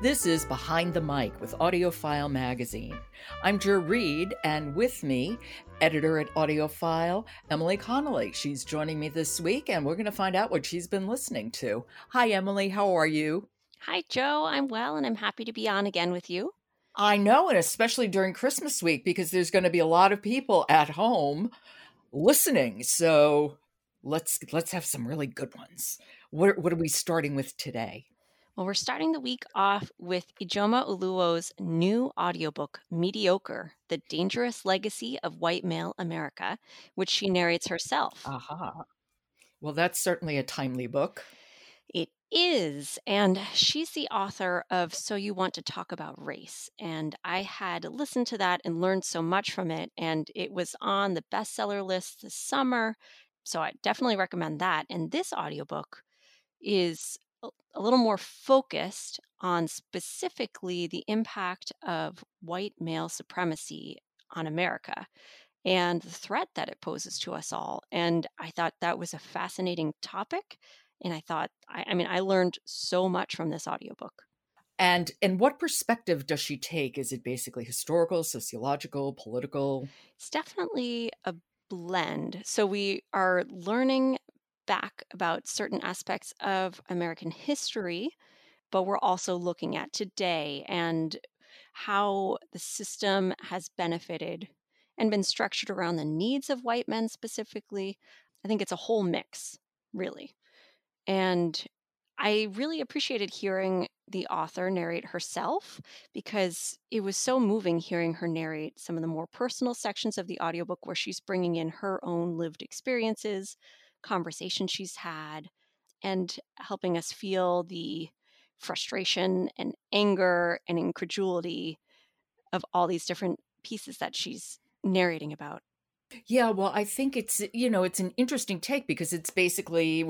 This is Behind the Mic with AudioFile Magazine. I'm Jo Reed, and with me, editor at AudioFile, Emily Connolly. She's joining me this week, and we're going to find out what she's been listening to. Hi, Emily. How are you? Hi, Joe. I'm well, and I'm happy to be on again with you. I know, and especially during Christmas week, because there's going to be a lot of people at home listening. So let's let's have some really good ones. What what are we starting with today? Well, we're starting the week off with Ijeoma Oluo's new audiobook, Mediocre The Dangerous Legacy of White Male America, which she narrates herself. Aha. Well, that's certainly a timely book. It is. And she's the author of So You Want to Talk About Race. And I had listened to that and learned so much from it. And it was on the bestseller list this summer. So I definitely recommend that. And this audiobook is a little more focused on specifically the impact of white male supremacy on America and the threat that it poses to us all. And I thought that was a fascinating topic. And I thought, I, I mean, I learned so much from this audiobook. And and what perspective does she take? Is it basically historical, sociological, political? It's definitely a blend. So we are learning back about certain aspects of American history, but we're also looking at today and how the system has benefited and been structured around the needs of white men specifically. I think it's a whole mix, really. And I really appreciated hearing the author narrate herself because it was so moving hearing her narrate some of the more personal sections of the audiobook where she's bringing in her own lived experiences, conversations she's had and helping us feel the frustration and anger and incredulity of all these different pieces that she's narrating about. Yeah, well, I think it's you know, it's an interesting take because it's basically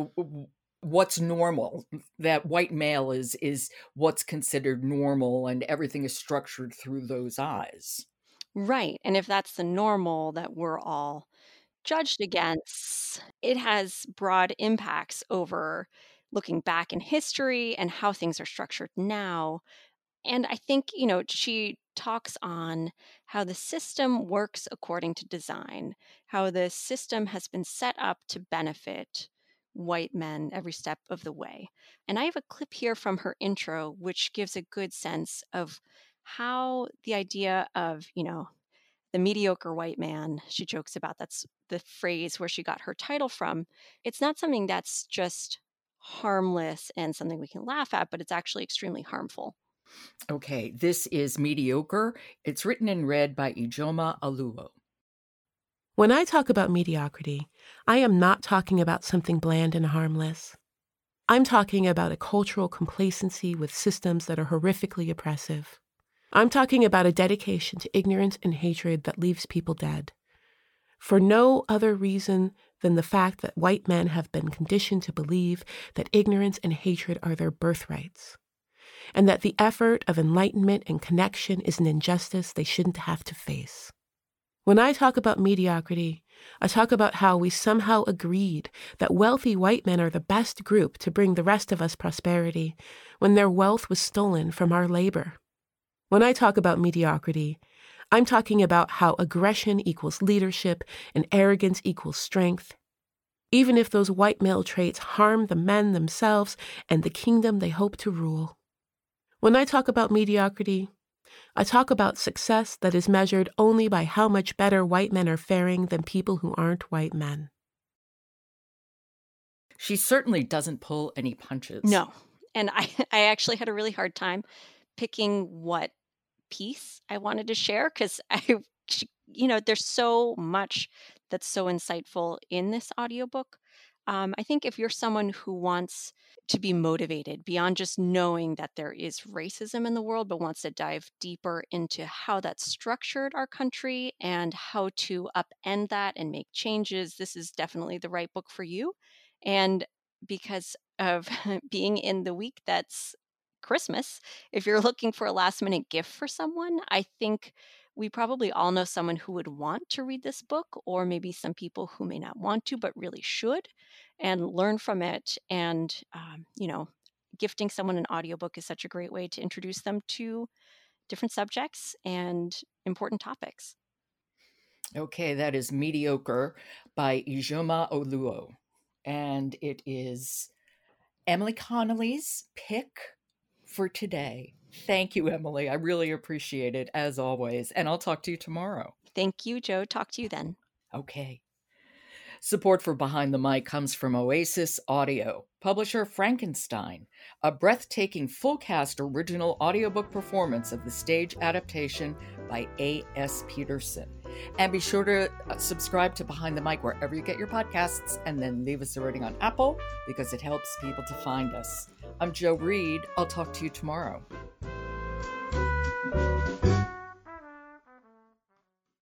what's normal that white male is is what's considered normal and everything is structured through those eyes. Right. And if that's the normal that we're all judged against, it has broad impacts over looking back in history and how things are structured now. And I think, you know, she talks on how the system works according to design, how the system has been set up to benefit white men every step of the way. And I have a clip here from her intro, which gives a good sense of how the idea of, you know, the mediocre white man, she jokes about that's the phrase where she got her title from. It's not something that's just harmless and something we can laugh at, but it's actually extremely harmful. Okay, this is Mediocre. It's written and read by Ijeoma Oluo. When I talk about mediocrity, I am not talking about something bland and harmless. I'm talking about a cultural complacency with systems that are horrifically oppressive. I'm talking about a dedication to ignorance and hatred that leaves people dead. For no other reason than the fact that white men have been conditioned to believe that ignorance and hatred are their birthrights, and that the effort of enlightenment and connection is an injustice they shouldn't have to face. When I talk about mediocrity, I talk about how we somehow agreed that wealthy white men are the best group to bring the rest of us prosperity when their wealth was stolen from our labor. When I talk about mediocrity, I'm talking about how aggression equals leadership and arrogance equals strength. Even if those white male traits harm the men themselves and the kingdom they hope to rule. When I talk about mediocrity, I talk about success that is measured only by how much better white men are faring than people who aren't white men. She certainly doesn't pull any punches. No. And I, I actually had a really hard time picking what piece I wanted to share because I, you know, there's so much that's so insightful in this audiobook. Um, I think if you're someone who wants to be motivated beyond just knowing that there is racism in the world, but wants to dive deeper into how that's structured our country and how to upend that and make changes, this is definitely the right book for you. And because of being in the week that's Christmas, if you're looking for a last minute gift for someone, I think we probably all know someone who would want to read this book, or maybe some people who may not want to, but really should, and learn from it and, um, you know, gifting someone an audiobook is such a great way to introduce them to different subjects and important topics. Okay, that is Mediocre by Ijeoma Oluo. And it is Emily Connolly's pick for today. Thank you, Emily. I really appreciate it as always. And I'll talk to you tomorrow. Thank you, Joe. Talk to you then. Okay. Support for Behind the Mic comes from Oasis Audio, publisher Frankenstein, a breathtaking full cast original audiobook performance of the stage adaptation by A.S. Peterson. And be sure to uh, subscribe to Behind the Mic wherever you get your podcasts and then leave us a rating on Apple because it helps people to find us. I'm Jo Reed. I'll talk to you tomorrow.